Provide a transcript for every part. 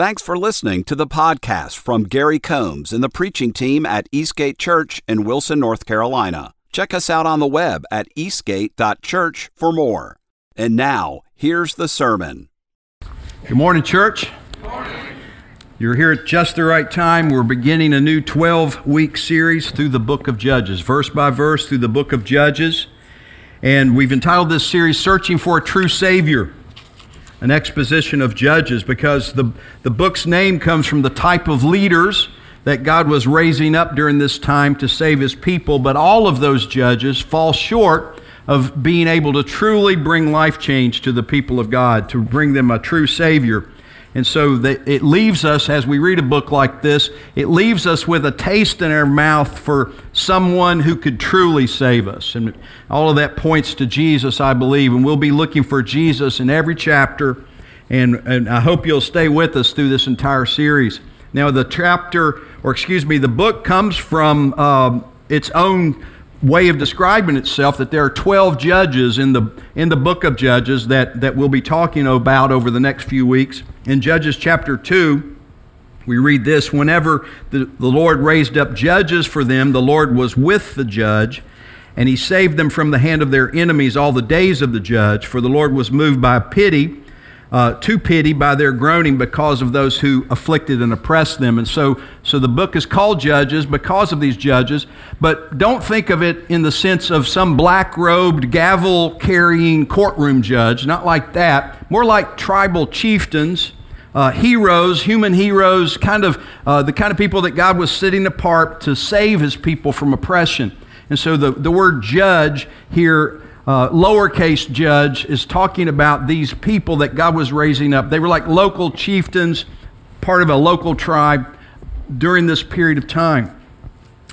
Thanks for listening to the podcast from Gary Combs and the preaching team at Eastgate Church in Wilson, North Carolina. Check us out on the web at eastgate.church for more. And now, here's the sermon. Good morning, church. You're here at just the right time. We're beginning a new 12 week series through the book of Judges, verse by verse through the book of Judges. And we've entitled this series Searching for a True Savior an exposition of Judges because the, the book's name comes from the type of leaders that God was raising up during this time to save his people, but all of those judges fall short of being able to truly bring life change to the people of God, to bring them a true Savior. And so that it leaves us, as we read a book like this, it leaves us with a taste in our mouth for someone who could truly save us. And all of that points to Jesus, I believe. And we'll be looking for Jesus in every chapter. And, and I hope you'll stay with us through this entire series. Now, the chapter, or excuse me, the book comes from um, its own way of describing itself that there are 12 judges in the, in the book of Judges that, that we'll be talking about over the next few weeks. In Judges chapter 2, we read this Whenever the, the Lord raised up judges for them, the Lord was with the judge, and he saved them from the hand of their enemies all the days of the judge. For the Lord was moved by pity uh, to pity by their groaning because of those who afflicted and oppressed them. And so, so the book is called Judges because of these judges, but don't think of it in the sense of some black robed, gavel carrying courtroom judge, not like that, more like tribal chieftains. Uh, heroes, human heroes, kind of uh, the kind of people that God was setting apart to save his people from oppression. And so the, the word judge here uh, lowercase judge is talking about these people that God was raising up. They were like local chieftains, part of a local tribe during this period of time.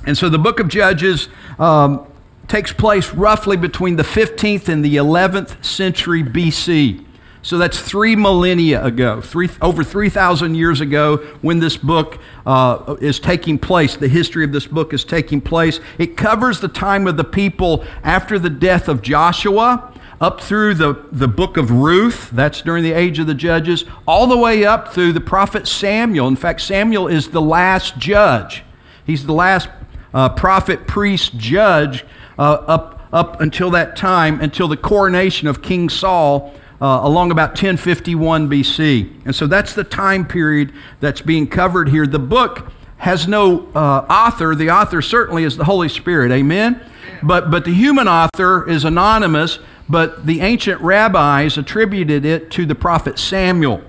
And so the book of Judges um, takes place roughly between the 15th and the 11th century BC. So that's three millennia ago, three, over 3,000 years ago, when this book uh, is taking place. The history of this book is taking place. It covers the time of the people after the death of Joshua, up through the, the book of Ruth, that's during the age of the judges, all the way up through the prophet Samuel. In fact, Samuel is the last judge, he's the last uh, prophet, priest, judge uh, up, up until that time, until the coronation of King Saul uh, along about 1051 BC. And so that's the time period that's being covered here. The book has no uh, author. The author certainly is the Holy Spirit. Amen? But, but the human author is anonymous, but the ancient rabbis attributed it to the prophet Samuel.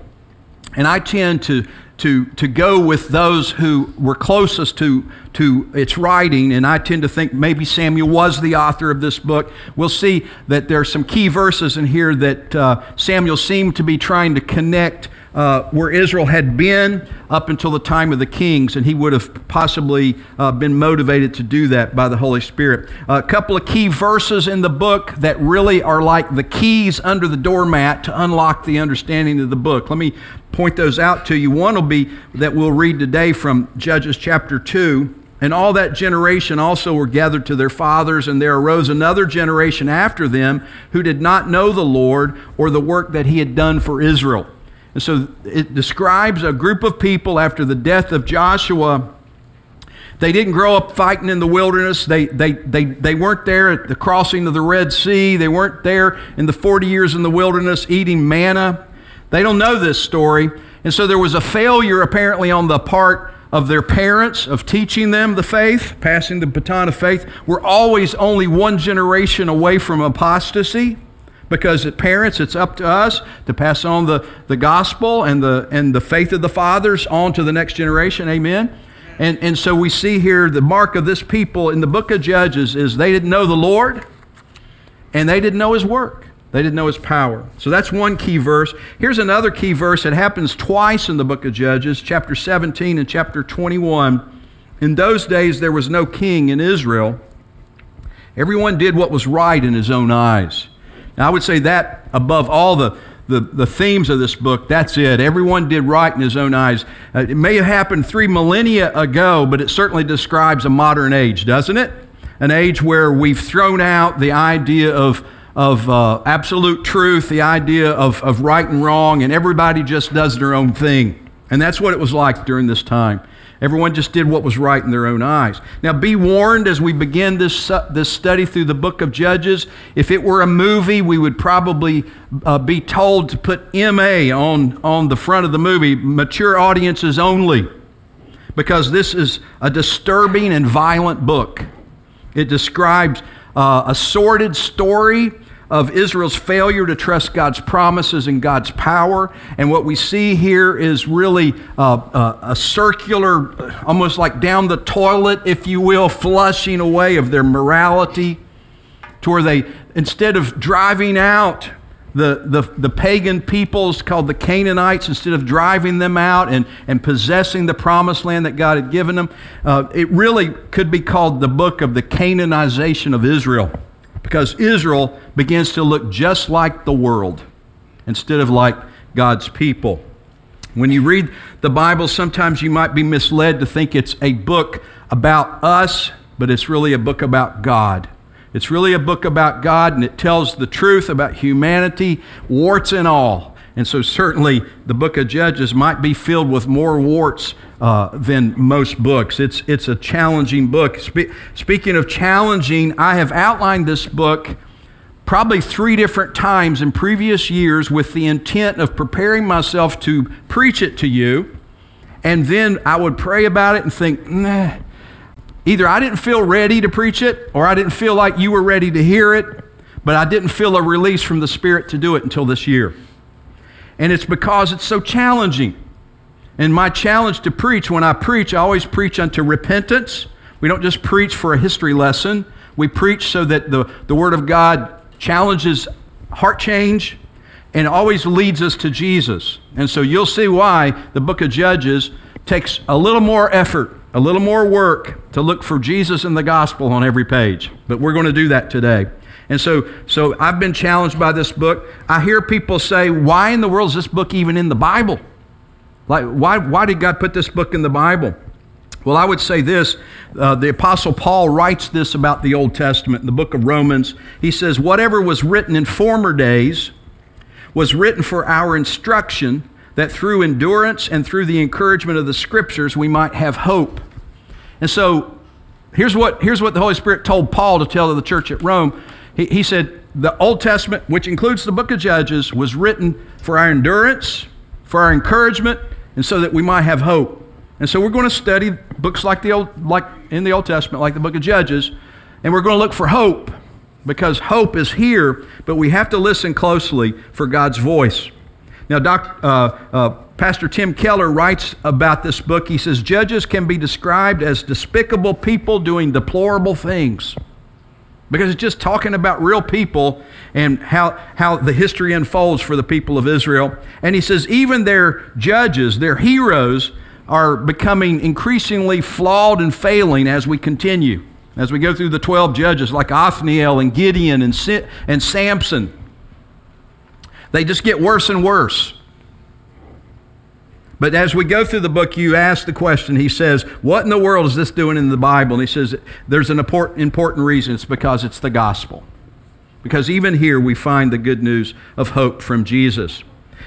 And I tend to to, to go with those who were closest to, to its writing, and I tend to think maybe Samuel was the author of this book. We'll see that there are some key verses in here that uh, Samuel seemed to be trying to connect uh, where Israel had been up until the time of the kings, and he would have possibly uh, been motivated to do that by the Holy Spirit. A couple of key verses in the book that really are like the keys under the doormat to unlock the understanding of the book. Let me point those out to you. One will be that we'll read today from Judges chapter 2. And all that generation also were gathered to their fathers, and there arose another generation after them who did not know the Lord or the work that he had done for Israel. And so it describes a group of people after the death of Joshua. They didn't grow up fighting in the wilderness. They, they, they, they weren't there at the crossing of the Red Sea. They weren't there in the 40 years in the wilderness eating manna. They don't know this story. And so there was a failure apparently on the part of their parents of teaching them the faith, passing the baton of faith. We're always only one generation away from apostasy because parents, it's up to us to pass on the, the gospel and the, and the faith of the fathers on to the next generation. Amen. And, and so we see here the mark of this people in the book of Judges is they didn't know the Lord and they didn't know his work. They didn't know his power. So that's one key verse. Here's another key verse. It happens twice in the book of Judges, chapter 17 and chapter 21. In those days, there was no king in Israel. Everyone did what was right in his own eyes. I would say that above all the, the, the themes of this book, that's it. Everyone did right in his own eyes. Uh, it may have happened three millennia ago, but it certainly describes a modern age, doesn't it? An age where we've thrown out the idea of, of uh, absolute truth, the idea of, of right and wrong, and everybody just does their own thing. And that's what it was like during this time. Everyone just did what was right in their own eyes. Now, be warned as we begin this, uh, this study through the book of Judges. If it were a movie, we would probably uh, be told to put MA on, on the front of the movie, mature audiences only, because this is a disturbing and violent book. It describes uh, a sordid story of Israel's failure to trust God's promises and God's power. And what we see here is really uh, uh, a circular, almost like down the toilet, if you will, flushing away of their morality to where they, instead of driving out the, the, the pagan peoples called the Canaanites, instead of driving them out and, and possessing the promised land that God had given them, uh, it really could be called the book of the Canaanization of Israel because Israel begins to look just like the world instead of like God's people. When you read the Bible, sometimes you might be misled to think it's a book about us, but it's really a book about God. It's really a book about God, and it tells the truth about humanity, warts and all. And so, certainly, the book of Judges might be filled with more warts uh, than most books. It's, it's a challenging book. Spe- speaking of challenging, I have outlined this book probably three different times in previous years with the intent of preparing myself to preach it to you. And then I would pray about it and think, nah, either I didn't feel ready to preach it or I didn't feel like you were ready to hear it, but I didn't feel a release from the Spirit to do it until this year. And it's because it's so challenging. And my challenge to preach, when I preach, I always preach unto repentance. We don't just preach for a history lesson. We preach so that the, the Word of God challenges heart change and always leads us to Jesus. And so you'll see why the book of Judges takes a little more effort, a little more work to look for Jesus and the gospel on every page. But we're going to do that today. And so, so I've been challenged by this book. I hear people say, why in the world is this book even in the Bible? Like, why, why did God put this book in the Bible? Well, I would say this. Uh, the Apostle Paul writes this about the Old Testament in the book of Romans. He says, Whatever was written in former days was written for our instruction, that through endurance and through the encouragement of the Scriptures we might have hope. And so, here's what, here's what the Holy Spirit told Paul to tell to the church at Rome. He, he said, The Old Testament, which includes the book of Judges, was written for our endurance, for our encouragement, and so that we might have hope. And so we're going to study books like the old, like in the Old Testament, like the book of Judges, and we're going to look for hope because hope is here, but we have to listen closely for God's voice. Now, Doc, uh, uh, Pastor Tim Keller writes about this book. He says, Judges can be described as despicable people doing deplorable things because it's just talking about real people and how, how the history unfolds for the people of Israel. And he says, even their judges, their heroes, are becoming increasingly flawed and failing as we continue. As we go through the 12 judges, like Othniel and Gideon and, and Samson, they just get worse and worse. But as we go through the book, you ask the question. He says, What in the world is this doing in the Bible? And he says, There's an important, reason. It's because it's the gospel. Because even here we find the good news of hope from Jesus.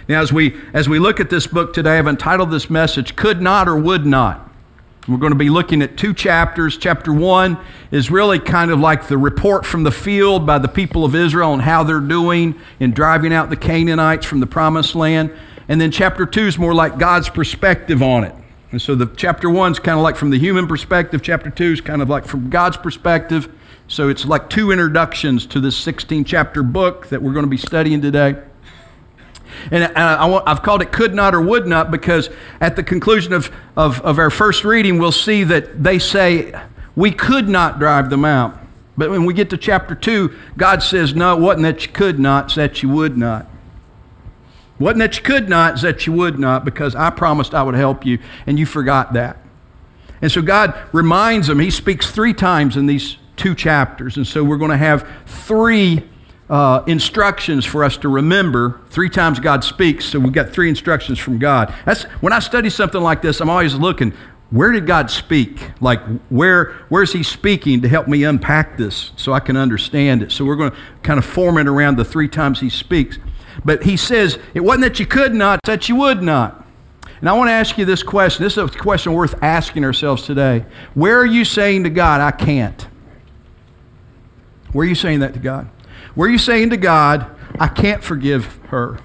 Now, as we, as we look at this book today, I've entitled this message, Could Not or Would Not. We're going to be looking at two chapters. Chapter one is really kind of like the report from the field by the people of Israel and how they're doing in driving out the Canaanites from the promised land. And then chapter two is more like God's perspective on it. And so the chapter one is kind of like from the human perspective. Chapter two is kind of like from God's perspective. So it's like two introductions to this 16 chapter book that we're going to be studying today. And uh, I, have called it could not or would not because at the conclusion of, of, of our first reading, we'll see that they say, we could not drive them out. But when we get to chapter 2, God says, no, it wasn't that you could not, it's that you would not. Wasn't that you could not, it's that you would not, because I promised I would help you, and you forgot that. And so God reminds them, He speaks three times in these two chapters. And so we're going to have three uh, instructions for us to remember. Three times God speaks, so we've got three instructions from God. That's when I study something like this, I'm always looking, where did God speak? Like where where's he speaking to help me unpack this so I can understand it? So we're going to kind of form it around the three times he speaks. But he says, it wasn't that you could not, that you would not. And I want to ask you this question. This is a question worth asking ourselves today. Where are you saying to God, I can't? Where are you saying that to God? Where are you saying to God, I can't forgive her?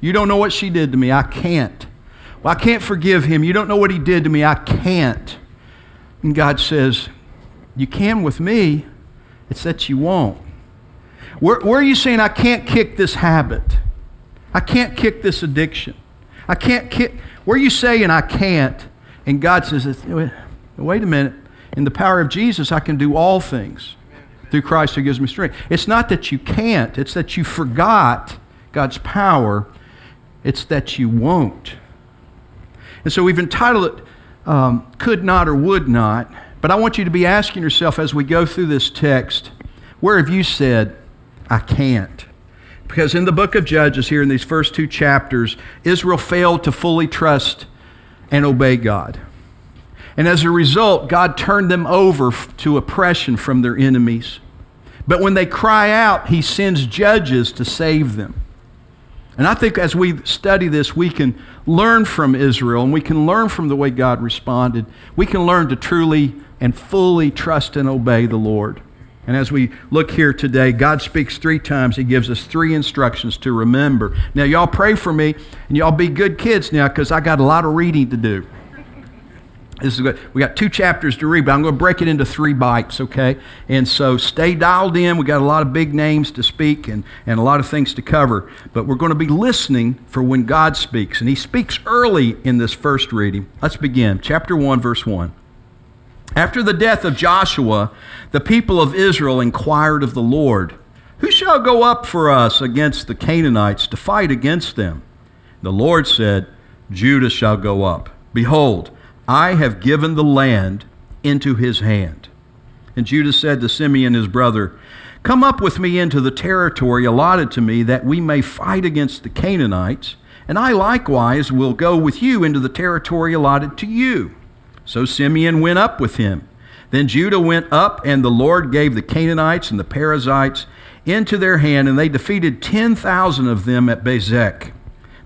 You don't know what she did to me. I can't. Well, I can't forgive him. You don't know what he did to me. I can't. And God says, You can with me. It's that you won't. Where, where, are you saying, I can't kick this habit? I can't kick this addiction. I can't kick. Where you saying, I can't? And God says, Wait a minute. In the power of Jesus, I can do all things through Christ who gives me strength. It's not that you can't, it's that you forgot God's power. It's that you won't. And so we've entitled it um, Could Not or Would Not. But I want you to be asking yourself as we go through this text, where have you said, I can't? Because in the book of Judges, here in these first two chapters, Israel failed to fully trust and obey God. And as a result, God turned them over to oppression from their enemies. But when they cry out, He sends judges to save them. And I think as we study this, we can learn from Israel and we can learn from the way God responded. We can learn to truly and fully trust and obey the Lord. And as we look here today, God speaks three times. He gives us three instructions to remember. Now, y'all pray for me and y'all be good kids now because I got a lot of reading to do. This is good. We got two chapters to read, but I'm going to break it into three bites, okay? And so stay dialed in. We got a lot of big names to speak and, and a lot of things to cover. But we're going to be listening for when God speaks. And He speaks early in this first reading. Let's begin. Chapter 1, verse 1. After the death of Joshua, the people of Israel inquired of the Lord, Who shall go up for us against the Canaanites to fight against them? The Lord said, Judah shall go up. Behold, I have given the land into his hand. And Judah said to Simeon his brother, Come up with me into the territory allotted to me, that we may fight against the Canaanites, and I likewise will go with you into the territory allotted to you. So Simeon went up with him. Then Judah went up, and the Lord gave the Canaanites and the Perizzites into their hand, and they defeated 10,000 of them at Bezek.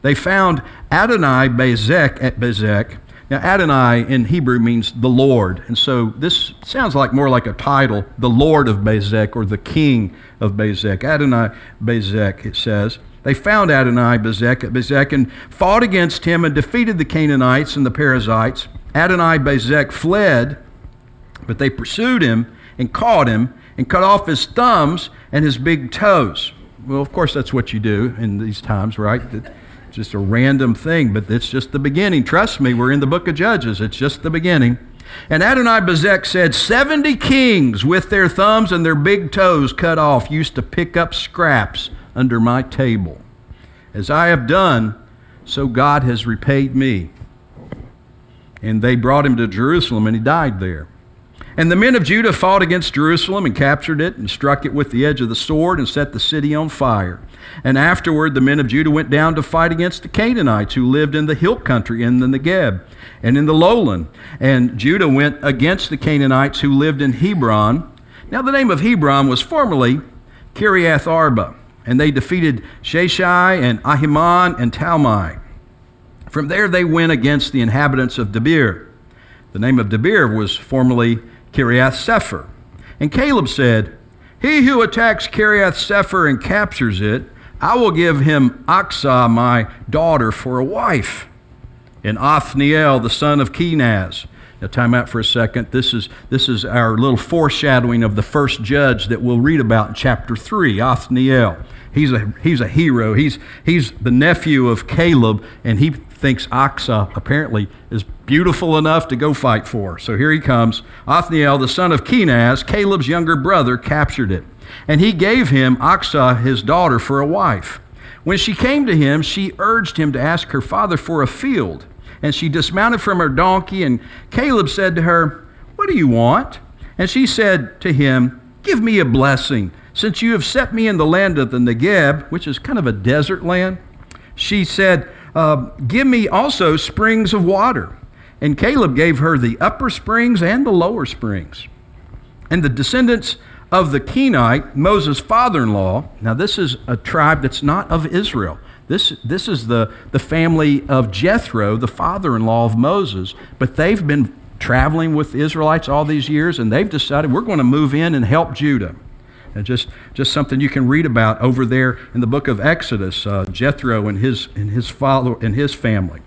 They found Adonai Bezek at Bezek, now, Adonai in Hebrew means the Lord. And so this sounds like more like a title, the Lord of Bezek or the King of Bezek. Adonai Bezek, it says. They found Adonai Bezek at Bezek and fought against him and defeated the Canaanites and the Perizzites. Adonai Bezek fled, but they pursued him and caught him and cut off his thumbs and his big toes. Well, of course, that's what you do in these times, right? just a random thing, but it's just the beginning. Trust me, we're in the book of Judges. It's just the beginning. And Adonai Bezek said, 70 kings with their thumbs and their big toes cut off used to pick up scraps under my table. As I have done, so God has repaid me. And they brought him to Jerusalem, and he died there. And the men of Judah fought against Jerusalem and captured it and struck it with the edge of the sword and set the city on fire. And afterward, the men of Judah went down to fight against the Canaanites who lived in the hill country in the Negeb and in the lowland. And Judah went against the Canaanites who lived in Hebron. Now, the name of Hebron was formerly Kiriath Arba. And they defeated Sheshai and Ahiman and Talmai. From there, they went against the inhabitants of Debir. The name of Debir was formerly Kiriath Sepher. And Caleb said, He who attacks Kiriath Sepher and captures it, I will give him Achsah, my daughter, for a wife. And Othniel, the son of Kenaz. Now, time out for a second. This is, this is our little foreshadowing of the first judge that we'll read about in chapter 3, Othniel. He's a, he's a hero. He's, he's the nephew of Caleb, and he thinks Achsah apparently is beautiful enough to go fight for. So here he comes. Othniel, the son of Kenaz, Caleb's younger brother, captured it. And he gave him Achsah, his daughter, for a wife. When she came to him, she urged him to ask her father for a field. And she dismounted from her donkey, and Caleb said to her, What do you want? And she said to him, Give me a blessing, since you have set me in the land of the Negeb, which is kind of a desert land. She said, uh, Give me also springs of water. And Caleb gave her the upper springs and the lower springs. And the descendants of the Kenite, Moses' father in law, now this is a tribe that's not of Israel. This, this is the, the family of Jethro, the father in law of Moses. But they've been traveling with the Israelites all these years, and they've decided we're going to move in and help Judah. And just, just something you can read about over there in the book of Exodus, uh, Jethro and his, and his follow and his family.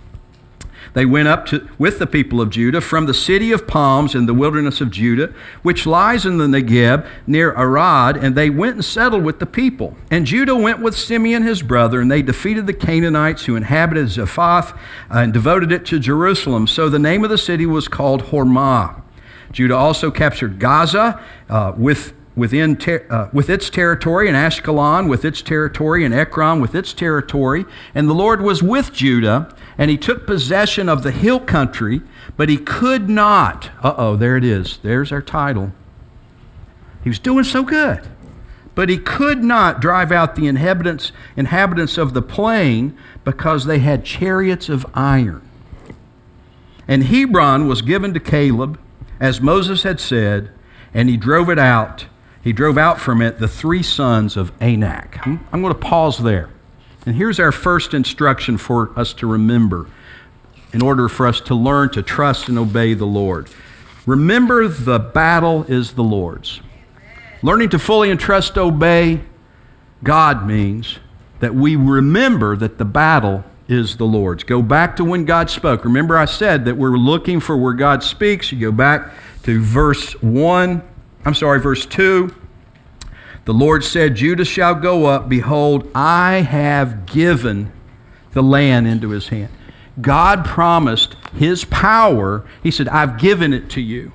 They went up to, with the people of Judah from the city of palms in the wilderness of Judah, which lies in the Negeb near Arad, and they went and settled with the people. And Judah went with Simeon his brother, and they defeated the Canaanites who inhabited Zephath uh, and devoted it to Jerusalem. So the name of the city was called Hormah. Judah also captured Gaza uh, with within ter- uh, with its territory, and Ashkelon with its territory, and Ekron with its territory. And the Lord was with Judah, and he took possession of the hill country, but he could not. Uh oh, there it is. There's our title. He was doing so good. But he could not drive out the inhabitants, inhabitants of the plain because they had chariots of iron. And Hebron was given to Caleb, as Moses had said, and he drove it out he drove out from it the three sons of Anak. I'm going to pause there. And here's our first instruction for us to remember in order for us to learn to trust and obey the Lord. Remember, the battle is the Lord's. Learning to fully entrust, obey God means that we remember that the battle is the Lord's. Go back to when God spoke. Remember, I said that we're looking for where God speaks. You go back to verse 1 I'm sorry, verse 2. The Lord said, Judah shall go up. Behold, I have given the land into his hand. God promised his power. He said, I've given it to you.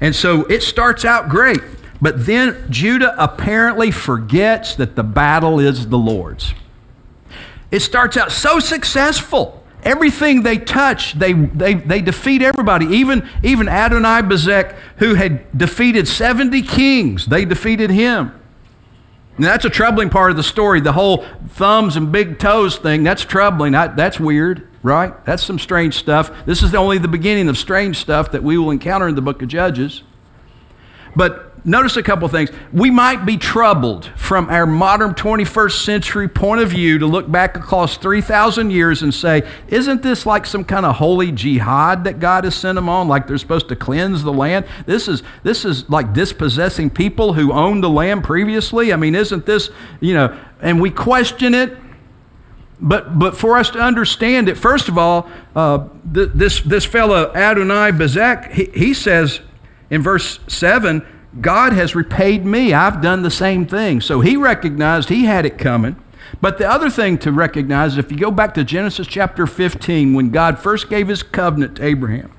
And so it starts out great. But then Judah apparently forgets that the battle is the Lord's. It starts out so successful. Everything they touch, they, they, they defeat everybody. Even, even Adonai Bezek, who had defeated 70 kings, they defeated him. And that's a troubling part of the story. The whole thumbs and big toes thing, that's troubling. I, that's weird, right? That's some strange stuff. This is only the beginning of strange stuff that we will encounter in the book of Judges. But notice a couple things. We might be troubled from our modern 21st century point of view to look back across 3,000 years and say, isn't this like some kind of holy jihad that God has sent them on? Like they're supposed to cleanse the land? This is, this is like dispossessing people who owned the land previously? I mean, isn't this, you know, and we question it. But, but for us to understand it, first of all, uh, th- this, this fellow Adonai Bezek, he, he says in verse 7, God has repaid me. I've done the same thing. So he recognized he had it coming. But the other thing to recognize, if you go back to Genesis chapter 15, when God first gave his covenant to Abraham,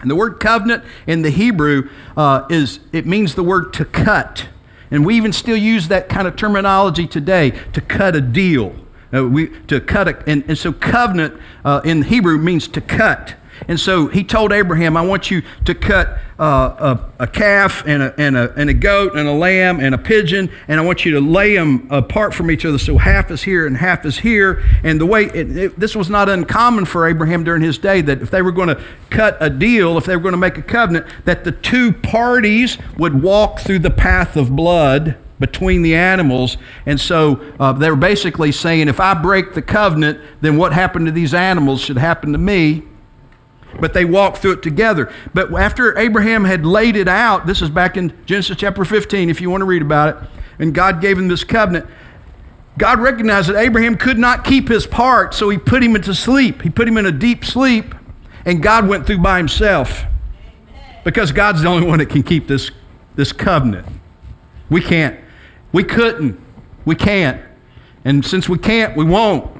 and the word covenant in the Hebrew uh, is, it means the word to cut. And we even still use that kind of terminology today to cut a deal. Uh, we, to cut a, and, and so covenant uh, in Hebrew means to cut. And so he told Abraham, I want you to cut uh, a, a, calf and a, and, a, and a goat and a lamb and a pigeon, and I want you to lay them apart from each other so half is here and half is here. And the way it, it, this was not uncommon for Abraham during his day that if they were going to cut a deal, if they were going to make a covenant, that the two parties would walk through the path of blood between the animals. And so uh, they were basically saying, if I break the covenant, then what happened to these animals should happen to me but they walked through it together. But after Abraham had laid it out, this is back in Genesis chapter 15, if you want to read about it, and God gave him this covenant. God recognized that Abraham could not keep his part, so he put him into sleep. He put him in a deep sleep, and God went through by himself. Because God's the only one that can keep this, this covenant. We can't. We couldn't. We can't. And since we can't, we won't.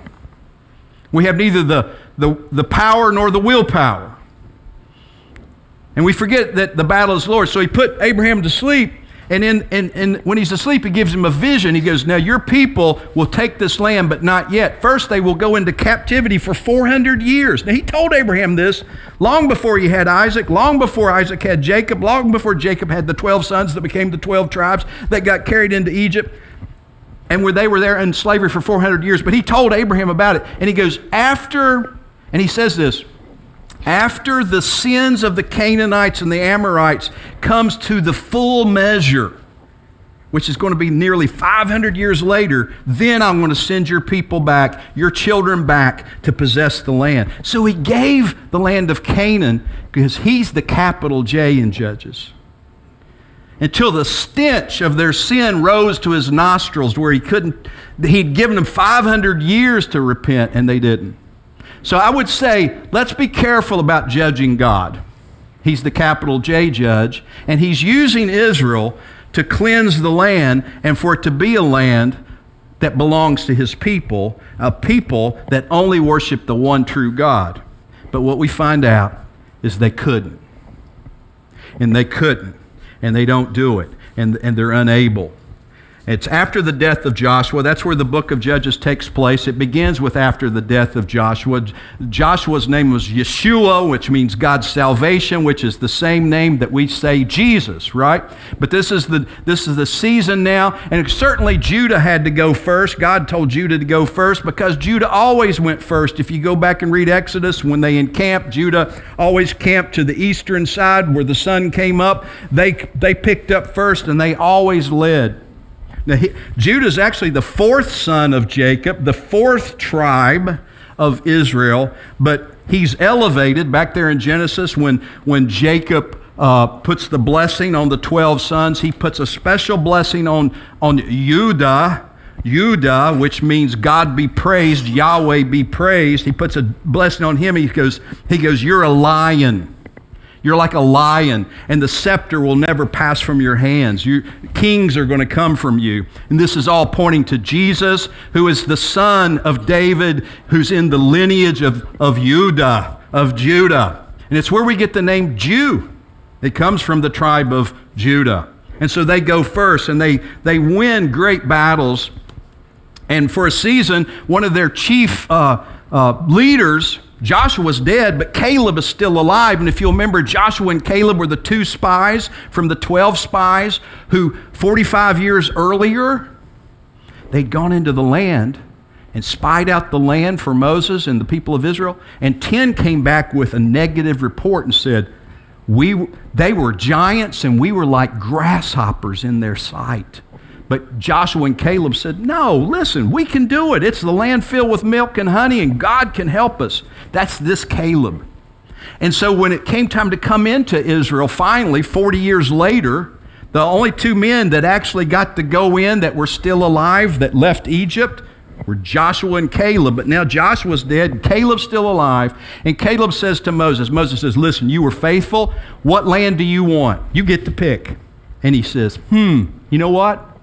We have neither the the, the power nor the willpower. And we forget that the battle is Lord. So he put Abraham to sleep. And, in, and, and when he's asleep, he gives him a vision. He goes, Now your people will take this land, but not yet. First, they will go into captivity for 400 years. Now, he told Abraham this long before he had Isaac, long before Isaac had Jacob, long before Jacob had the 12 sons that became the 12 tribes that got carried into Egypt and where they were there in slavery for 400 years. But he told Abraham about it. And he goes, After and he says this after the sins of the Canaanites and the Amorites comes to the full measure, which is going to be nearly 500 years later, then I'm going to send your people back, your children back to possess the land. So he gave the land of Canaan because he's the capital J in Judges. Until the stench of their sin rose to his nostrils, where he couldn't, he'd given them 500 years to repent and they didn't. So I would say, let's be careful about judging God. He's the capital J judge, and he's using Israel to cleanse the land and for it to be a land that belongs to his people, a people that only worship the one true God. But what we find out is they couldn't. And they couldn't. And they don't do it. And, and they're unable. It's after the death of Joshua. That's where the book of Judges takes place. It begins with after the death of Joshua. Joshua's name was Yeshua, which means God's salvation, which is the same name that we say Jesus, right? But this is the this is the season now, and certainly Judah had to go first. God told Judah to go first because Judah always went first. If you go back and read Exodus, when they encamped, Judah always camped to the eastern side where the sun came up. They they picked up first and they always led. Now, he, Judah is actually the fourth son of Jacob, the fourth tribe of Israel, but he's elevated back there in Genesis when, when Jacob uh, puts the blessing on the 12 sons. He puts a special blessing on, on Judah, Judah, which means God be praised, Yahweh be praised. He puts a blessing on him. He goes, he goes, You're a lion. You're like a lion, and the scepter will never pass from your hands. Kings are going to come from you. And this is all pointing to Jesus, who is the son of David, who's in the lineage of, of Judah, of Judah. And it's where we get the name Jew. It comes from the tribe of Judah. And so they go first, and they, they win great battles. And for a season, one of their chief uh, uh, leaders Joshua's dead, but Caleb is still alive. And if you'll remember, Joshua and Caleb were the two spies from the 12 spies who, 45 years earlier, they'd gone into the land and spied out the land for Moses and the people of Israel. And 10 came back with a negative report and said, we, they were giants and we were like grasshoppers in their sight. But Joshua and Caleb said, No, listen, we can do it. It's the land filled with milk and honey, and God can help us. That's this Caleb. And so when it came time to come into Israel, finally, 40 years later, the only two men that actually got to go in that were still alive that left Egypt were Joshua and Caleb. But now Joshua's dead, Caleb's still alive. And Caleb says to Moses, Moses says, Listen, you were faithful. What land do you want? You get to pick. And he says, Hmm, you know what?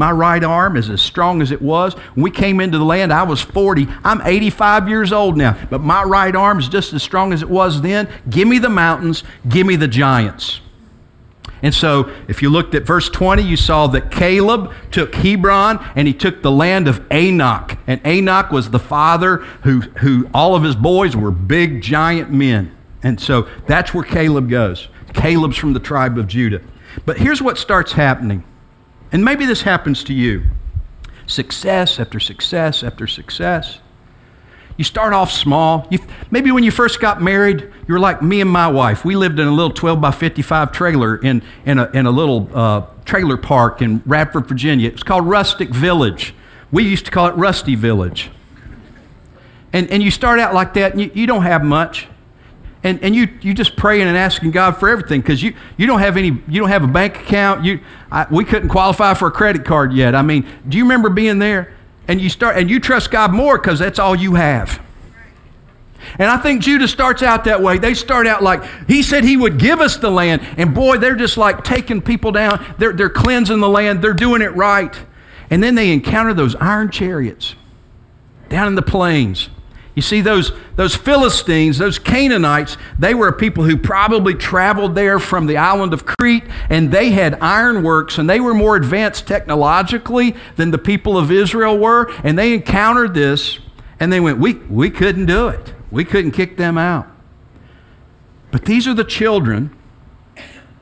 My right arm is as strong as it was. When we came into the land, I was 40. I'm 85 years old now, but my right arm is just as strong as it was then. Give me the mountains, give me the giants. And so, if you looked at verse 20, you saw that Caleb took Hebron and he took the land of Anak. And Anak was the father who, who all of his boys were big, giant men. And so that's where Caleb goes. Caleb's from the tribe of Judah. But here's what starts happening and maybe this happens to you success after success after success. You start off small. You, maybe when you first got married, you were like me and my wife. We lived in a little 12 by 55 trailer in, in, a, in a little uh, trailer park in Radford, Virginia. It was called Rustic Village. We used to call it Rusty Village. And, and you start out like that, and you, you don't have much and, and you, you just praying and asking God for everything because you, you don't have any you don't have a bank account. You I, we couldn't qualify for a credit card yet. I mean do you remember being there? And you start and you trust God more because that's all you have. And I think Judah starts out that way. They start out like he said he would give us the land and boy they're just like taking people down. They're, they're cleansing the land. They're doing it right. And then they encounter those iron chariots down in the plains you see, those, those Philistines, those Canaanites, they were people who probably traveled there from the island of Crete, and they had ironworks, and they were more advanced technologically than the people of Israel were. And they encountered this, and they went, We, we couldn't do it. We couldn't kick them out. But these are the children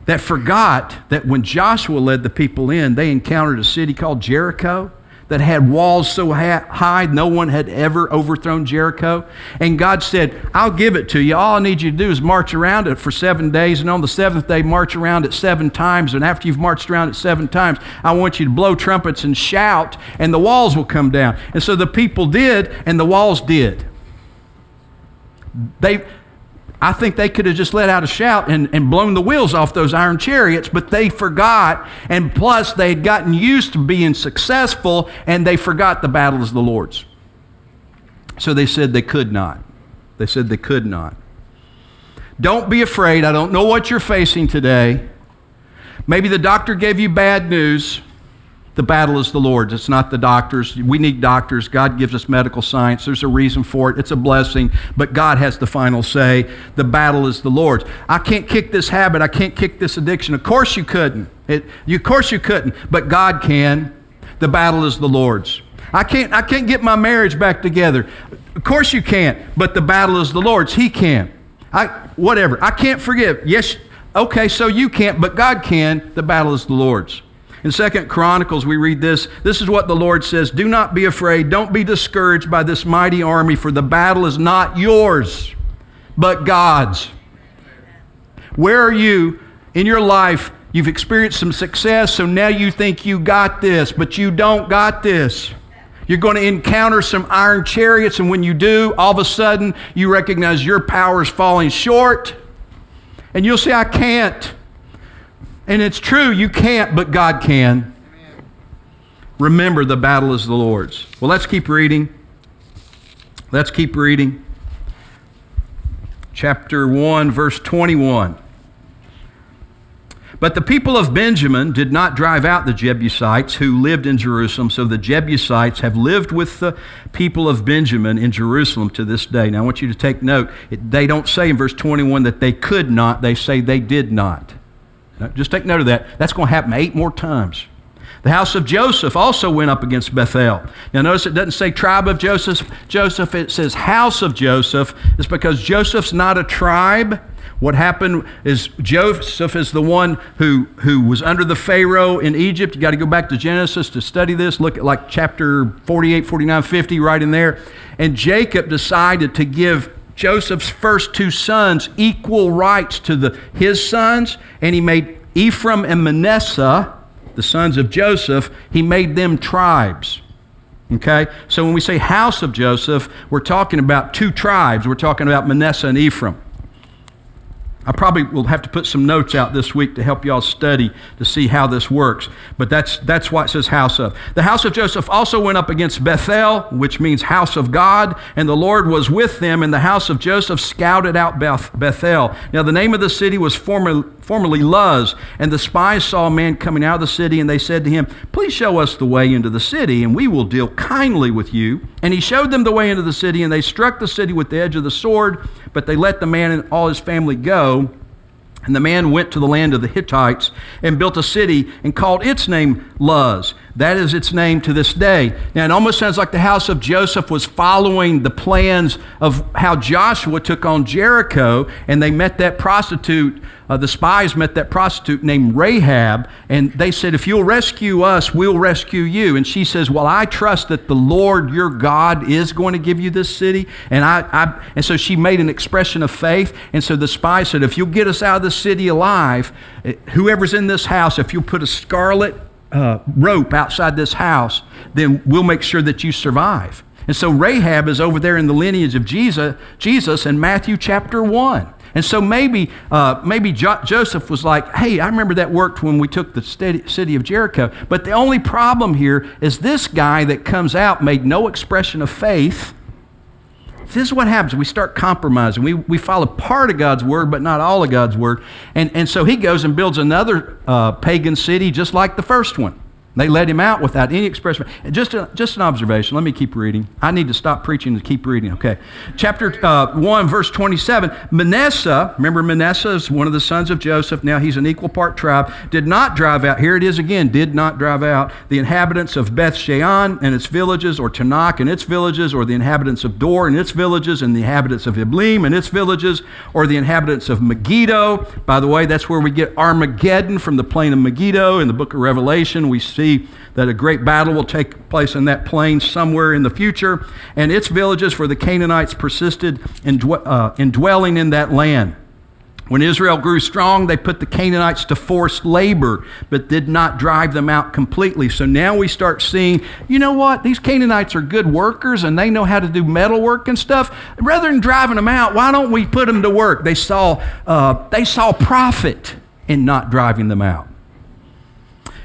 that forgot that when Joshua led the people in, they encountered a city called Jericho that had walls so high no one had ever overthrown Jericho. And God said, I'll give it to you. All I need you to do is march around it for seven days. And on the seventh day, march around it seven times. And after you've marched around it seven times, I want you to blow trumpets and shout, and the walls will come down. And so the people did, and the walls did. They, I think they could have just let out a shout and, and blown the wheels off those iron chariots, but they forgot. And plus, they had gotten used to being successful and they forgot the battle is the Lord's. So they said they could not. They said they could not. Don't be afraid. I don't know what you're facing today. Maybe the doctor gave you bad news. The battle is the Lord's. It's not the doctor's. We need doctors. God gives us medical science. There's a reason for it. It's a blessing, but God has the final say. The battle is the Lord's. I can't kick this habit. I can't kick this addiction. Of course you couldn't. It, you, of course you couldn't, but God can. The battle is the Lord's. I can't, I can't get my marriage back together. Of course you can't, but the battle is the Lord's. He can. I, whatever. I can't forgive. Yes, okay, so you can't, but God can. The battle is the Lord's. In Second Chronicles, we read this. This is what the Lord says Do not be afraid. Don't be discouraged by this mighty army, for the battle is not yours, but God's. Where are you in your life? You've experienced some success, so now you think you got this, but you don't got this. You're going to encounter some iron chariots, and when you do, all of a sudden you recognize your power is falling short, and you'll say, I can't. And it's true, you can't, but God can. Remember, the battle is the Lord's. Well, let's keep reading. Let's keep reading. Chapter 1, verse 21. But the people of Benjamin did not drive out the Jebusites who lived in Jerusalem, so the Jebusites have lived with the people of Benjamin in Jerusalem to this day. Now, I want you to take note. they don't say in verse 21 that they could not, they say they did not. Just take note of that. That's going to happen eight more times. The house of Joseph also went up against Bethel. Now, notice it doesn't say tribe of Joseph, Joseph, it says house of Joseph. It's because Joseph's not a tribe. What happened is Joseph is the one who, who was under the Pharaoh in Egypt. You got to go back to Genesis to study this. Look at like chapter 48, 49, 50, right in there. And Jacob decided to give Joseph's first two sons equal rights to the, his sons, and he made Ephraim and Manasseh, the sons of Joseph, he made them tribes. Okay? So when we say house of Joseph, we're talking about two tribes. We're talking about Manasseh and Ephraim. I probably will have to put some notes out this week to help y'all study to see how this works. But that's, that's why it says house of. The house of Joseph also went up against Bethel, which means house of God, and the Lord was with them, and the house of Joseph scouted out Beth, Bethel. Now, the name of the city was formerly, formerly Luz, and the spies saw a man coming out of the city, and they said to him, Please show us the way into the city, and we will deal kindly with you. And he showed them the way into the city, and they struck the city with the edge of the sword, but they let the man and all his family go. And the man went to the land of the Hittites and built a city and called its name Luz. That is its name to this day. Now, it almost sounds like the house of Joseph was following the plans of how Joshua took on Jericho, and they met that prostitute. Uh, the spies met that prostitute named Rahab, and they said, If you'll rescue us, we'll rescue you. And she says, Well, I trust that the Lord your God is going to give you this city. And, I, I and so she made an expression of faith. And so the spies said, If you'll get us out of the city alive, eh, whoever's in this house, if you'll put a scarlet uh, rope outside this house, then we'll make sure that you survive. And so Rahab is over there in the lineage of Jesus, Jesus in Matthew chapter 1. And so maybe, uh, maybe jo- Joseph was like, hey, I remember that worked when we took the city of Jericho. But the only problem here is this guy that comes out made no expression of faith this is what happens. We start compromising. We, we follow part of God's word, but not all of God's word. And, and so he goes and builds another uh, pagan city just like the first one. They let him out without any expression. Just, a, just an observation. Let me keep reading. I need to stop preaching and keep reading. Okay. Chapter uh, 1, verse 27. Manasseh, remember Manasseh is one of the sons of Joseph. Now he's an equal part tribe. Did not drive out, here it is again, did not drive out the inhabitants of Beth Shean and its villages, or Taanach and its villages, or the inhabitants of Dor and its villages, and the inhabitants of Ibleam and its villages, or the inhabitants of Megiddo. By the way, that's where we get Armageddon from the plain of Megiddo in the book of Revelation. We see see that a great battle will take place in that plain somewhere in the future, and its villages, for the Canaanites persisted in, uh, in dwelling in that land. When Israel grew strong, they put the Canaanites to forced labor, but did not drive them out completely. So now we start seeing, you know what? These Canaanites are good workers and they know how to do metal work and stuff. Rather than driving them out, why don't we put them to work? They saw, uh, they saw profit in not driving them out.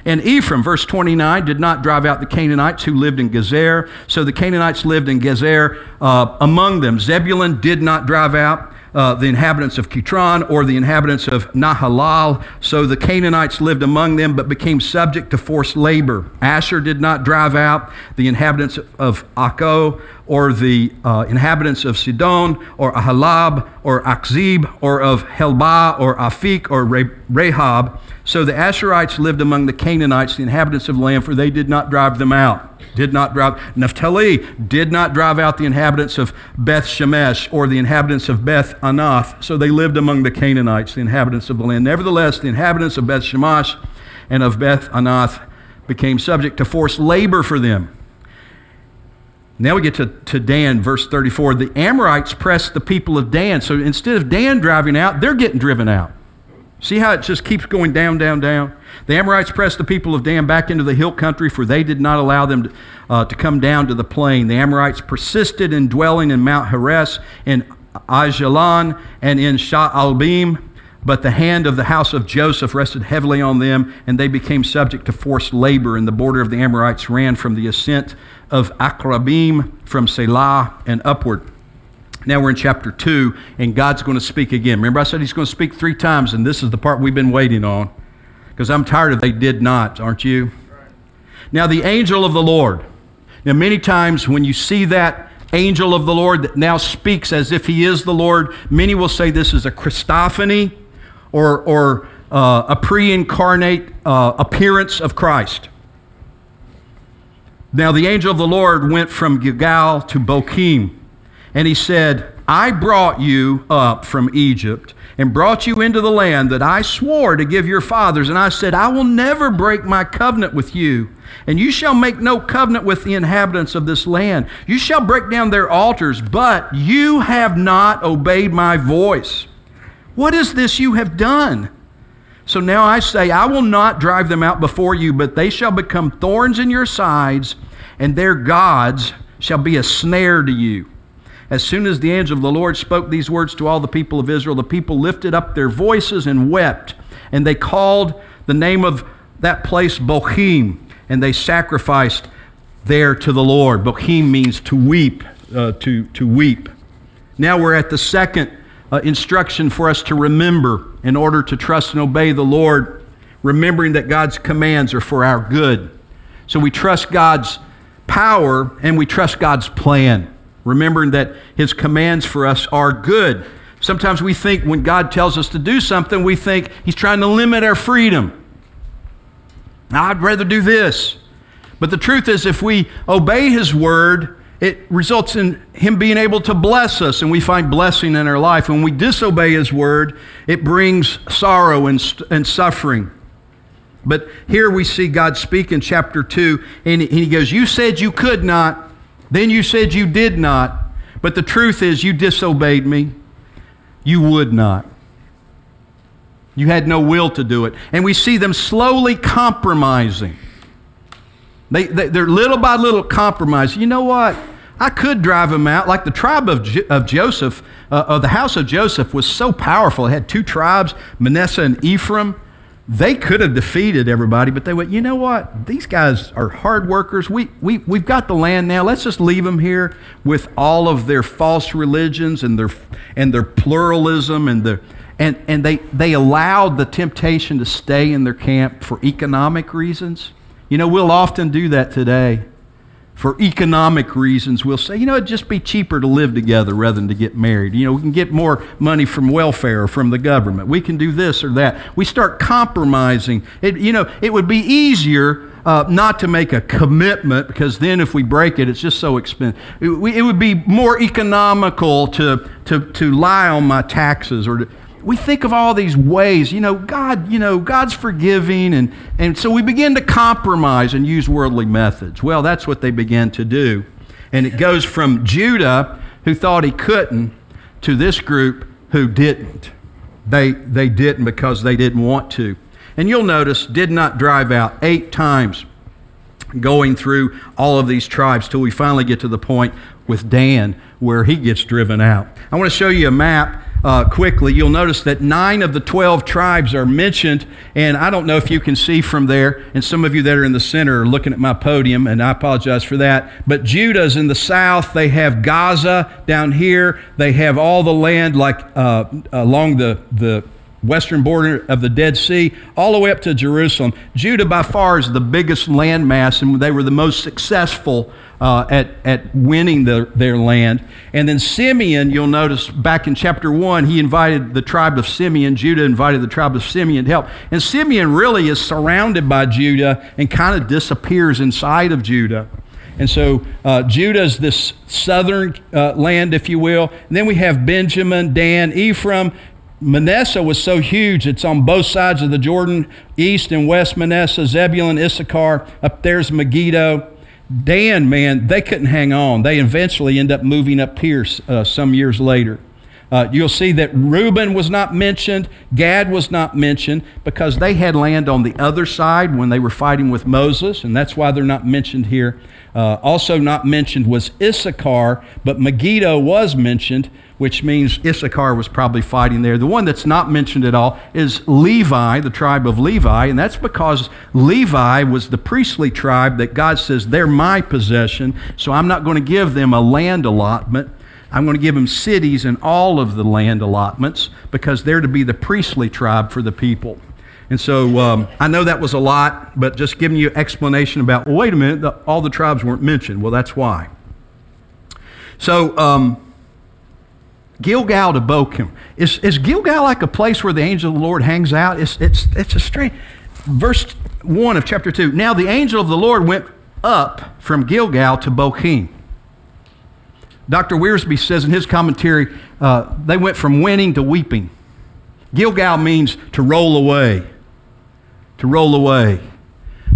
And Ephraim, verse 29, did not drive out the Canaanites who lived in Gezer. So the Canaanites lived in Gezer uh, among them. Zebulun did not drive out uh, the inhabitants of Kitron or the inhabitants of Nahalal. So the Canaanites lived among them but became subject to forced labor. Asher did not drive out the inhabitants of Akko or the uh, inhabitants of Sidon or Ahalab or Achzib or of Helbah or Aphik or Rehob. So the Asherites lived among the Canaanites, the inhabitants of the land, for they did not drive them out did not drive, Naphtali did not drive out the inhabitants of Beth Shemesh or the inhabitants of Beth Anath. So they lived among the Canaanites, the inhabitants of the land. Nevertheless, the inhabitants of Beth Shemesh and of Beth Anath became subject to forced labor for them. Now we get to, to Dan, verse 34. The Amorites pressed the people of Dan. So instead of Dan driving out, they're getting driven out. See how it just keeps going down, down, down? The Amorites pressed the people of Dan back into the hill country, for they did not allow them to, uh, to come down to the plain. The Amorites persisted in dwelling in Mount Heres, in Ajalon, and in Sha'albim. But the hand of the house of Joseph rested heavily on them, and they became subject to forced labor. And the border of the Amorites ran from the ascent of Akrabbim, from Selah, and upward. Now we're in chapter 2, and God's going to speak again. Remember, I said He's going to speak three times, and this is the part we've been waiting on because I'm tired of they did not, aren't you? Now, the angel of the Lord. Now, many times when you see that angel of the Lord that now speaks as if he is the Lord, many will say this is a Christophany or, or uh, a pre incarnate uh, appearance of Christ. Now, the angel of the Lord went from Gilgal to Bochim and he said, I brought you up from Egypt and brought you into the land that I swore to give your fathers. And I said, I will never break my covenant with you. And you shall make no covenant with the inhabitants of this land. You shall break down their altars, but you have not obeyed my voice. What is this you have done? So now I say, I will not drive them out before you, but they shall become thorns in your sides, and their gods shall be a snare to you. As soon as the angel of the Lord spoke these words to all the people of Israel, the people lifted up their voices and wept, and they called the name of that place Bochim, and they sacrificed there to the Lord. Bochim means to weep, uh, to, to weep. Now we're at the second uh, instruction for us to remember in order to trust and obey the Lord, remembering that God's commands are for our good. So we trust God's power and we trust God's plan remembering that His commands for us are good. Sometimes we think when God tells us to do something, we think He's trying to limit our freedom. I'd rather do this. But the truth is, if we obey His word, it results in Him being able to bless us, and we find blessing in our life. When we disobey His word, it brings sorrow and, and suffering. But here we see God speak in chapter 2, and He goes, You said you could not, then you said you did not, but the truth is you disobeyed me. You would not. You had no will to do it. And we see them slowly compromising. They, they, are little by little compromising. You know what? I could drive them out. Like the tribe of, of Joseph, uh, of the house of Joseph, was so powerful. It had two tribes, Manasseh and Ephraim. They could have defeated everybody, but they went, you know what? These guys are hard workers. We, we, we've got the land now. Let's just leave them here with all of their false religions and their, and their pluralism. And, the, and, and they, they allowed the temptation to stay in their camp for economic reasons. You know, we'll often do that today for economic reasons, we'll say, you know, it'd just be cheaper to live together rather than to get married. You know, we can get more money from welfare or from the government. We can do this or that. We start compromising. It, you know, it would be easier uh, not to make a commitment because then if we break it, it's just so expensive. It, it would be more economical to, to, to lie on my taxes or to, we think of all these ways, you know, God, you know, God's forgiving, and, and so we begin to compromise and use worldly methods. Well, that's what they began to do. And it goes from Judah, who thought he couldn't, to this group who didn't. They, they didn't because they didn't want to. And you'll notice, did not drive out eight times going through all of these tribes till we finally get to the point with Dan where he gets driven out. I want to show you a map uh, quickly. You'll notice that nine of the 12 tribes are mentioned, and I don't know if you can see from there, and some of you that are in the center are looking at my podium, and I apologize for that. But Judah's in the south. They have Gaza down here. They have all the land like uh, along the, the western border of the Dead Sea, all the way up to Jerusalem. Judah, by far, is the biggest landmass, and they were the most successful uh, at, at winning the, their land. And then Simeon, you'll notice back in chapter 1, he invited the tribe of Simeon. Judah invited the tribe of Simeon to help. And Simeon really is surrounded by Judah and kind of disappears inside of Judah. And so uh, Judah is this southern uh, land, if you will. And then we have Benjamin, Dan, Ephraim, Manasseh was so huge, it's on both sides of the Jordan, east and west Manasseh, Zebulun, Issachar, up there's Megiddo. Dan, man, they couldn't hang on. They eventually end up moving up here uh, some years later. Uh, you'll see that Reuben was not mentioned, Gad was not mentioned, because they had land on the other side when they were fighting with Moses, and that's why they're not mentioned here. Uh, also, not mentioned was Issachar, but Megiddo was mentioned which means Issachar was probably fighting there. The one that's not mentioned at all is Levi, the tribe of Levi, and that's because Levi was the priestly tribe that God says, they're my possession, so I'm not going to give them a land allotment. I'm going to give them cities and all of the land allotments because they're to be the priestly tribe for the people. And so um, I know that was a lot, but just giving you explanation about, well, wait a minute, the, all the tribes weren't mentioned. Well, that's why. So, um, Gilgal to Bochim. Is, is Gilgal like a place where the angel of the Lord hangs out? It's, it's, it's a strange. Verse 1 of chapter 2. Now the angel of the Lord went up from Gilgal to Bochim. Dr. Wiersbe says in his commentary, uh, they went from winning to weeping. Gilgal means to roll away. To roll away.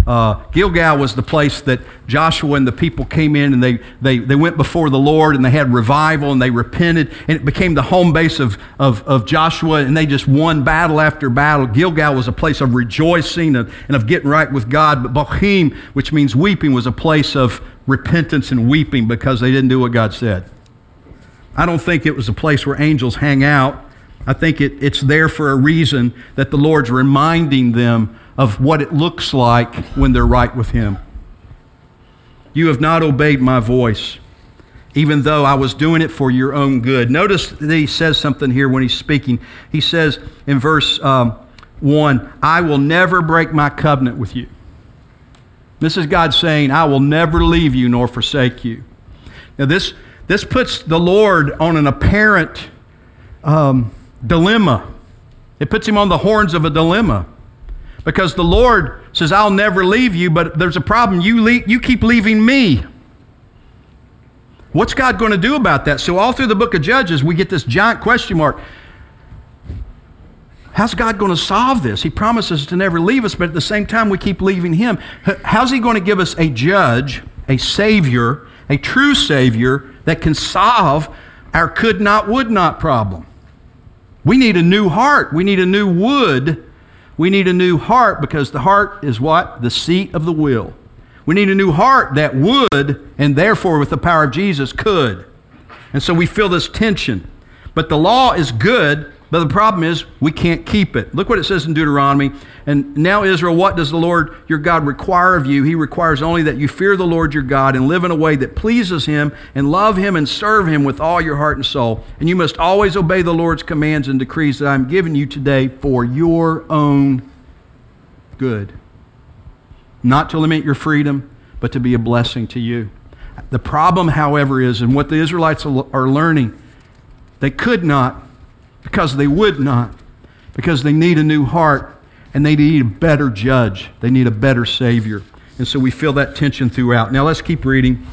Uh, Gilgal was the place that Joshua and the people came in and they, they, they went before the Lord and they had revival and they repented and it became the home base of, of, of Joshua and they just won battle after battle. Gilgal was a place of rejoicing and, and of getting right with God. But Bochim, which means weeping, was a place of repentance and weeping because they didn't do what God said. I don't think it was a place where angels hang out. I think it, it's there for a reason that the Lord's reminding them of what it looks like when they're right with Him. You have not obeyed my voice, even though I was doing it for your own good. Notice that he says something here when he's speaking. He says in verse um, 1 I will never break my covenant with you. This is God saying, I will never leave you nor forsake you. Now, this, this puts the Lord on an apparent um, dilemma. It puts him on the horns of a dilemma. Because the Lord says, I'll never leave you, but there's a problem. You, leave, you keep leaving me. What's God going to do about that? So, all through the book of Judges, we get this giant question mark. How's God going to solve this? He promises to never leave us, but at the same time, we keep leaving Him. How's He going to give us a judge, a Savior, a true Savior that can solve our could not, would not problem? We need a new heart. We need a new would we need a new heart because the heart is what? The seat of the will. We need a new heart that would, and therefore, with the power of Jesus, could. And so we feel this tension. But the law is good, but the problem is we can't keep it. Look what it says in Deuteronomy. And now, Israel, what does the Lord your God require of you? He requires only that you fear the Lord your God and live in a way that pleases him and love him and serve him with all your heart and soul. And you must always obey the Lord's commands and decrees that I'm giving you today for your own good. Not to limit your freedom, but to be a blessing to you. The problem, however, is, and what the Israelites are learning, they could not because they would not, because they need a new heart and they need a better judge. They need a better Savior. And so we feel that tension throughout. Now let's keep reading.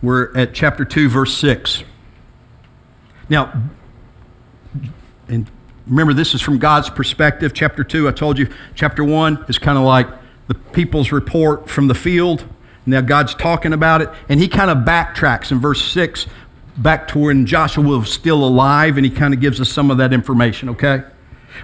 We're at chapter 2, verse 6. Now, and remember, this is from God's perspective. Chapter 2, I told you, chapter 1 is kind of like the people's report from the field. Now God's talking about it, and he kind of backtracks in verse 6 back to when Joshua was still alive, and he kind of gives us some of that information, okay?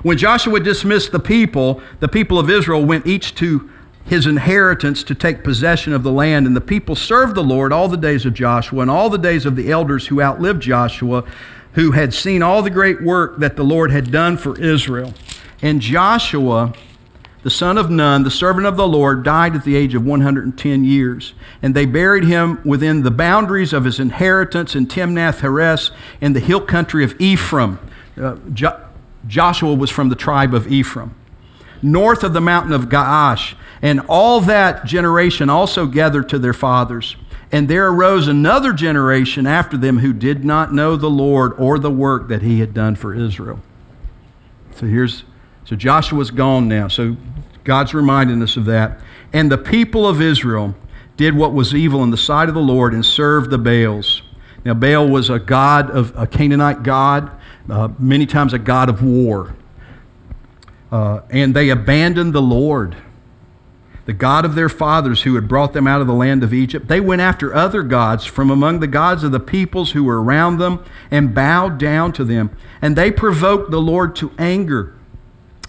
When Joshua dismissed the people, the people of Israel went each to his inheritance to take possession of the land. And the people served the Lord all the days of Joshua and all the days of the elders who outlived Joshua, who had seen all the great work that the Lord had done for Israel. And Joshua, the son of Nun, the servant of the Lord, died at the age of 110 years. And they buried him within the boundaries of his inheritance in Timnath Heres in the hill country of Ephraim. Uh, jo- Joshua was from the tribe of Ephraim, north of the mountain of Gaash. And all that generation also gathered to their fathers. And there arose another generation after them who did not know the Lord or the work that he had done for Israel. So here's so Joshua's gone now. So God's reminding us of that. And the people of Israel did what was evil in the sight of the Lord and served the Baals. Now Baal was a god of a Canaanite god, uh, many times a god of war. Uh, and they abandoned the Lord the God of their fathers who had brought them out of the land of Egypt. They went after other gods from among the gods of the peoples who were around them and bowed down to them. And they provoked the Lord to anger.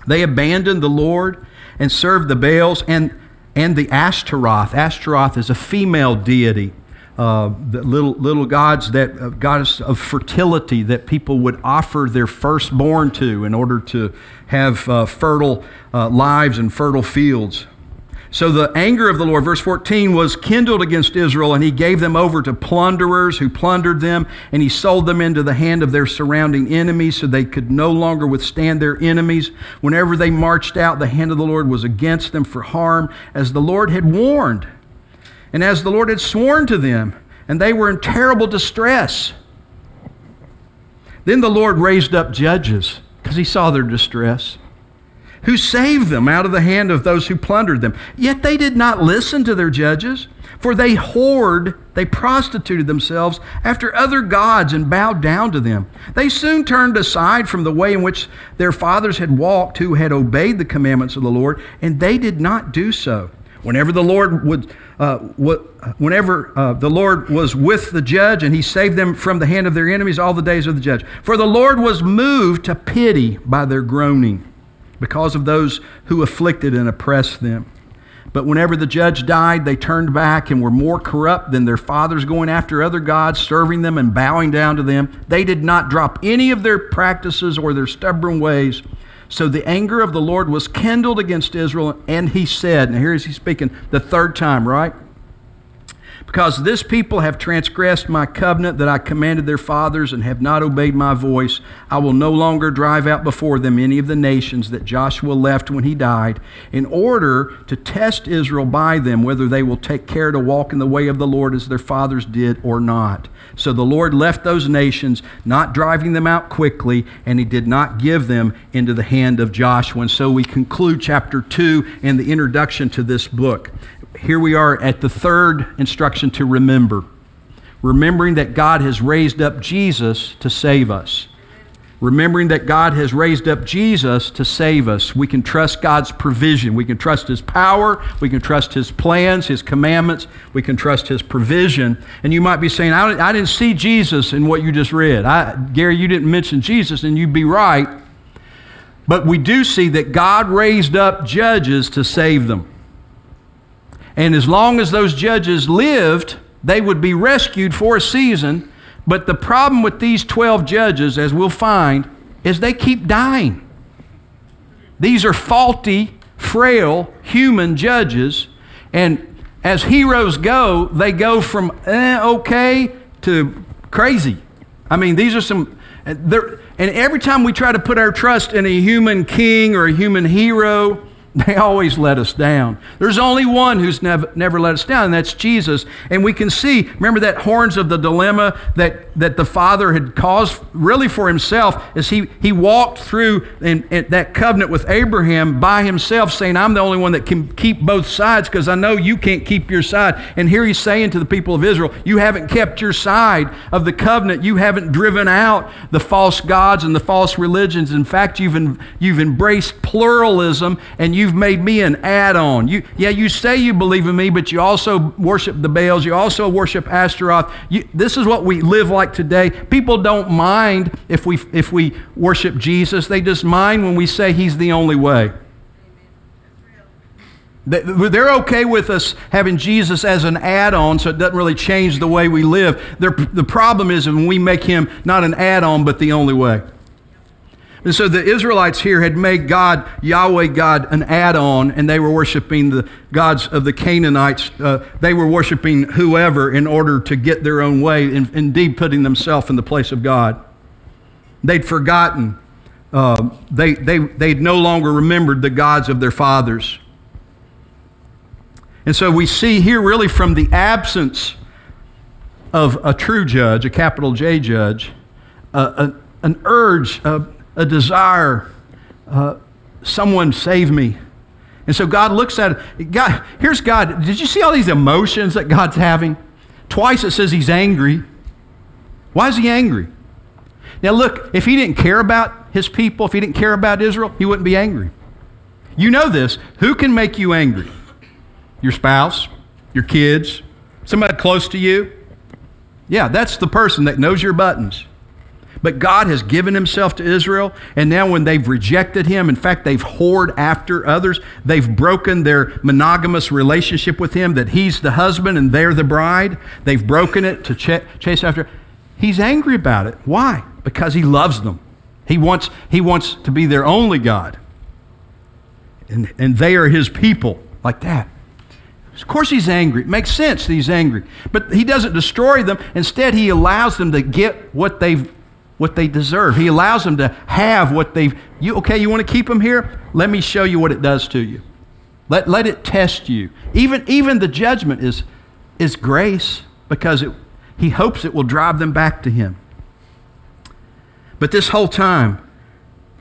They abandoned the Lord and served the Baals and, and the Ashtaroth. Ashtaroth is a female deity. Uh, the little little gods that uh, goddess of fertility that people would offer their firstborn to in order to have uh, fertile uh, lives and fertile fields. So the anger of the Lord, verse 14, was kindled against Israel, and he gave them over to plunderers who plundered them, and he sold them into the hand of their surrounding enemies so they could no longer withstand their enemies. Whenever they marched out, the hand of the Lord was against them for harm, as the Lord had warned, and as the Lord had sworn to them, and they were in terrible distress. Then the Lord raised up judges because he saw their distress who saved them out of the hand of those who plundered them. Yet they did not listen to their judges, for they whored, they prostituted themselves after other gods and bowed down to them. They soon turned aside from the way in which their fathers had walked, who had obeyed the commandments of the Lord, and they did not do so. Whenever the Lord would, uh, whenever uh, the Lord was with the judge, and he saved them from the hand of their enemies all the days of the judge. For the Lord was moved to pity by their groaning because of those who afflicted and oppressed them. But whenever the judge died, they turned back and were more corrupt than their fathers, going after other gods, serving them and bowing down to them. They did not drop any of their practices or their stubborn ways. So the anger of the Lord was kindled against Israel, and he said, and here is he speaking the third time, right? Because this people have transgressed my covenant that I commanded their fathers and have not obeyed my voice, I will no longer drive out before them any of the nations that Joshua left when he died, in order to test Israel by them whether they will take care to walk in the way of the Lord as their fathers did or not. So the Lord left those nations, not driving them out quickly, and he did not give them into the hand of Joshua. And so we conclude chapter 2 and the introduction to this book here we are at the third instruction to remember. Remembering that God has raised up Jesus to save us. Remembering that God has raised up Jesus to save us. We can trust God's provision. We can trust His power. We can trust His plans, His commandments. We can trust His provision. And you might be saying, I, didn't see Jesus in what you just read. I, Gary, you didn't mention Jesus, and you'd be right. But we do see that God raised up judges to save them. And as long as those judges lived, they would be rescued for a season. But the problem with these 12 judges, as we'll find, is they keep dying. These are faulty, frail, human judges. And as heroes go, they go from eh, okay to crazy. I mean, these are some. And every time we try to put our trust in a human king or a human hero, They always let us down. There's only one who's never, never let us down, and that's Jesus. And we can see, remember that horns of the dilemma that, that the Father had caused really for himself as he, he walked through in, in that covenant with Abraham by himself, saying, I'm the only one that can keep both sides because I know you can't keep your side. And here he's saying to the people of Israel, You haven't kept your side of the covenant. You haven't driven out the false gods and the false religions. In fact, you've, in, you've embraced pluralism and you've made me an add-on. You, yeah, you say you believe in me, but you also worship the Baals. You also worship Ashtaroth. You, this is what we live like today. People don't mind if we if we worship Jesus. They just mind when we say He's the only way. They're okay with us having Jesus as an add on, so it doesn't really change the way we live. the problem is when we make him not an add on, but the only way. And so the Israelites here had made God, Yahweh God, an add on, and they were worshiping the gods of the Canaanites. Uh, they were worshiping whoever in order to get their own way, in, indeed putting themselves in the place of God. They'd forgotten, uh, they, they, they'd no longer remembered the gods of their fathers. And so we see here, really, from the absence of a true judge, a capital J judge, uh, an urge, a desire, uh, someone save me. And so God looks at it. God, here's God. Did you see all these emotions that God's having? Twice it says he's angry. Why is he angry? Now, look, if he didn't care about his people, if he didn't care about Israel, he wouldn't be angry. You know this. Who can make you angry? Your spouse, your kids, somebody close to you? Yeah, that's the person that knows your buttons. But God has given himself to Israel, and now when they've rejected him, in fact, they've whored after others, they've broken their monogamous relationship with him, that he's the husband and they're the bride. They've broken it to ch- chase after. He's angry about it. Why? Because he loves them. He wants, he wants to be their only God. And, and they are his people, like that. Of course, he's angry. It makes sense that he's angry. But he doesn't destroy them. Instead, he allows them to get what they've what they deserve. He allows them to have what they've. You, okay, you want to keep them here? Let me show you what it does to you. Let, let it test you. Even, even the judgment is, is grace because it, he hopes it will drive them back to him. But this whole time,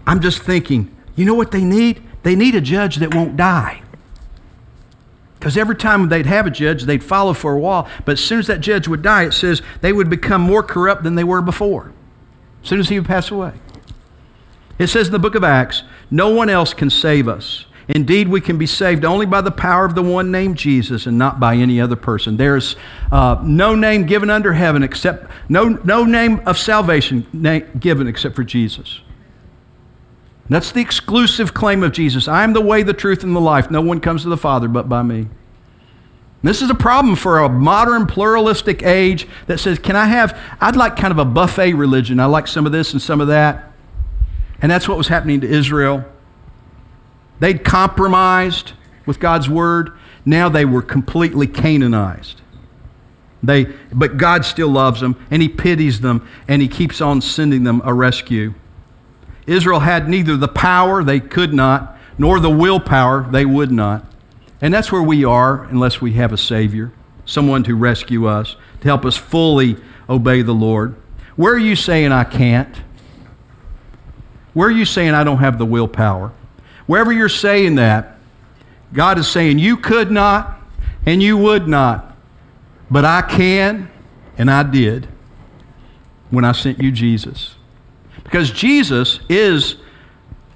I'm just thinking, you know what they need? They need a judge that won't die. Because every time they'd have a judge, they'd follow for a while. But as soon as that judge would die, it says they would become more corrupt than they were before as soon as he would pass away. It says in the book of Acts, no one else can save us. Indeed, we can be saved only by the power of the one named Jesus and not by any other person. There's uh, no name given under heaven except, no, no name of salvation given except for Jesus. That's the exclusive claim of Jesus. I am the way, the truth, and the life. No one comes to the Father but by me. This is a problem for a modern pluralistic age that says, Can I have, I'd like kind of a buffet religion. I like some of this and some of that. And that's what was happening to Israel. They'd compromised with God's word. Now they were completely Canaanized. They, but God still loves them, and He pities them, and He keeps on sending them a rescue. Israel had neither the power, they could not, nor the willpower, they would not. And that's where we are unless we have a Savior, someone to rescue us, to help us fully obey the Lord. Where are you saying I can't? Where are you saying I don't have the willpower? Wherever you're saying that, God is saying you could not and you would not, but I can and I did when I sent you Jesus. Because Jesus is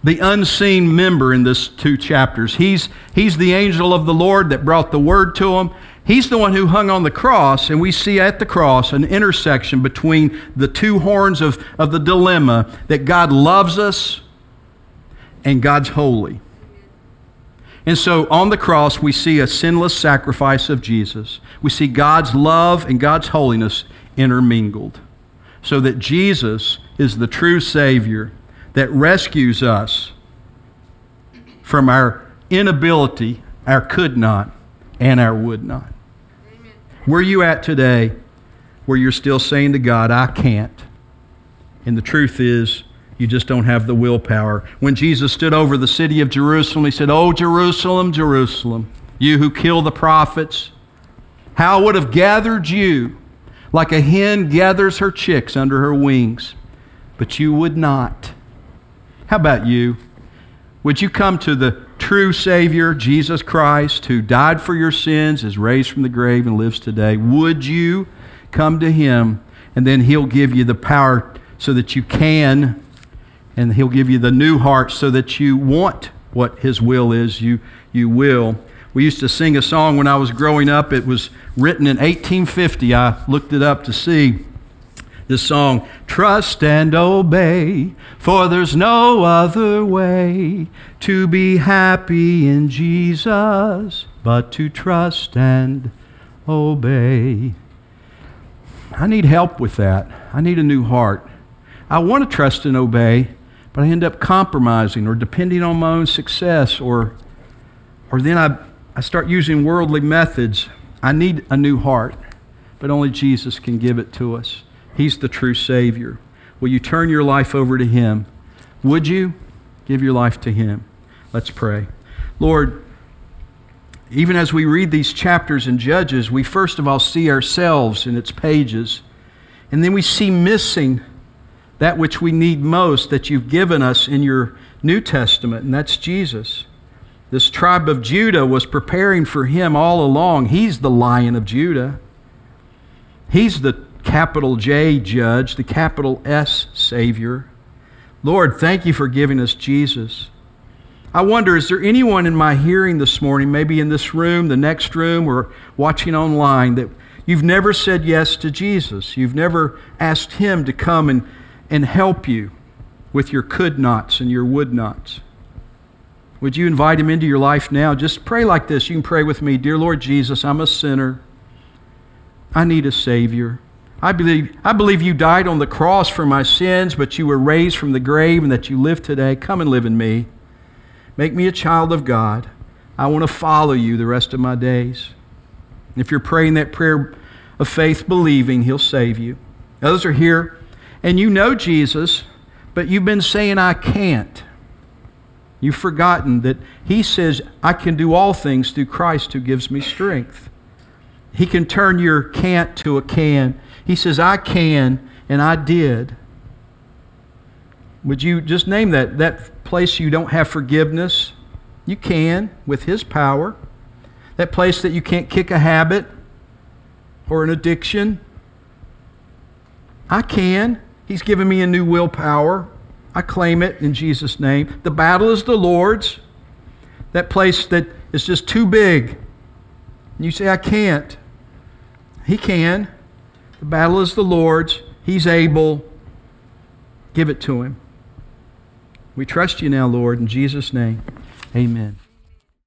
the unseen member in this two chapters. He's, he's the angel of the Lord that brought the word to him. He's the one who hung on the cross, and we see at the cross an intersection between the two horns of, of the dilemma that God loves us and God's holy. And so on the cross, we see a sinless sacrifice of Jesus. We see God's love and God's holiness intermingled. So that Jesus is the true Savior that rescues us from our inability, our could not, and our would not. Amen. Where are you at today where you're still saying to God, I can't? And the truth is, You just don't have the willpower. When Jesus stood over the city of Jerusalem, he said, Oh, Jerusalem, Jerusalem, you who kill the prophets, how I would have gathered you like a hen gathers her chicks under her wings, but you would not. How about you? Would you come to the true Savior, Jesus Christ, who died for your sins, is raised from the grave, and lives today? Would you come to Him, and then He'll give you the power so that you can, and He'll give you the new heart so that you want what His will is, you, you will. We used to sing a song when I was growing up. It was written in 1850. I looked it up to see this song Trust and obey, for there's no other way to be happy in Jesus but to trust and obey. I need help with that. I need a new heart. I want to trust and obey, but I end up compromising or depending on my own success, or, or then I, I start using worldly methods. I need a new heart, but only Jesus can give it to us. He's the true Savior. Will you turn your life over to Him? Would you give your life to Him? Let's pray. Lord, even as we read these chapters in Judges, we first of all see ourselves in its pages, and then we see missing that which we need most that you've given us in your New Testament, and that's Jesus. This tribe of Judah was preparing for him all along. He's the lion of Judah. He's the capital J judge, the capital S Savior. Lord, thank you for giving us Jesus. I wonder, is there anyone in my hearing this morning, maybe in this room, the next room, or watching online, that you've never said yes to Jesus? You've never asked Him to come and, and help you with your could nots and your would nots? Would you invite Him into your life now? Just pray like this. You can pray with me Dear Lord Jesus, I'm a sinner. I need a Savior. I believe, I believe you died on the cross for my sins, but you were raised from the grave and that you live today. Come and live in me. Make me a child of God. I want to follow you the rest of my days. If you're praying that prayer of faith, believing, He'll save you. Others are here, and you know Jesus, but you've been saying, I can't. You've forgotten that He says, I can do all things through Christ who gives me strength. He can turn your can't to a can. He says, I can, and I did. Would you just name that, that place you don't have forgiveness? You can with His power. That place that you can't kick a habit or an addiction. I can. He's given me a new willpower. I claim it in Jesus' name. The battle is the Lord's. That place that is just too big. And you say, I can't. He can. The battle is the Lord's. He's able. Give it to him. We trust you now, Lord, in Jesus' name. Amen.